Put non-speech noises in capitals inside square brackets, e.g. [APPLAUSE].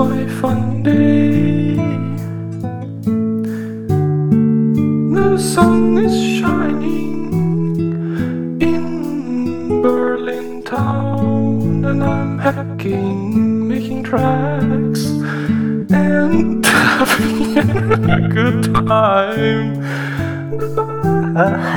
My fun day. The sun is shining in Berlin town, and I'm hacking, making tracks, and [LAUGHS] having a good time. Goodbye.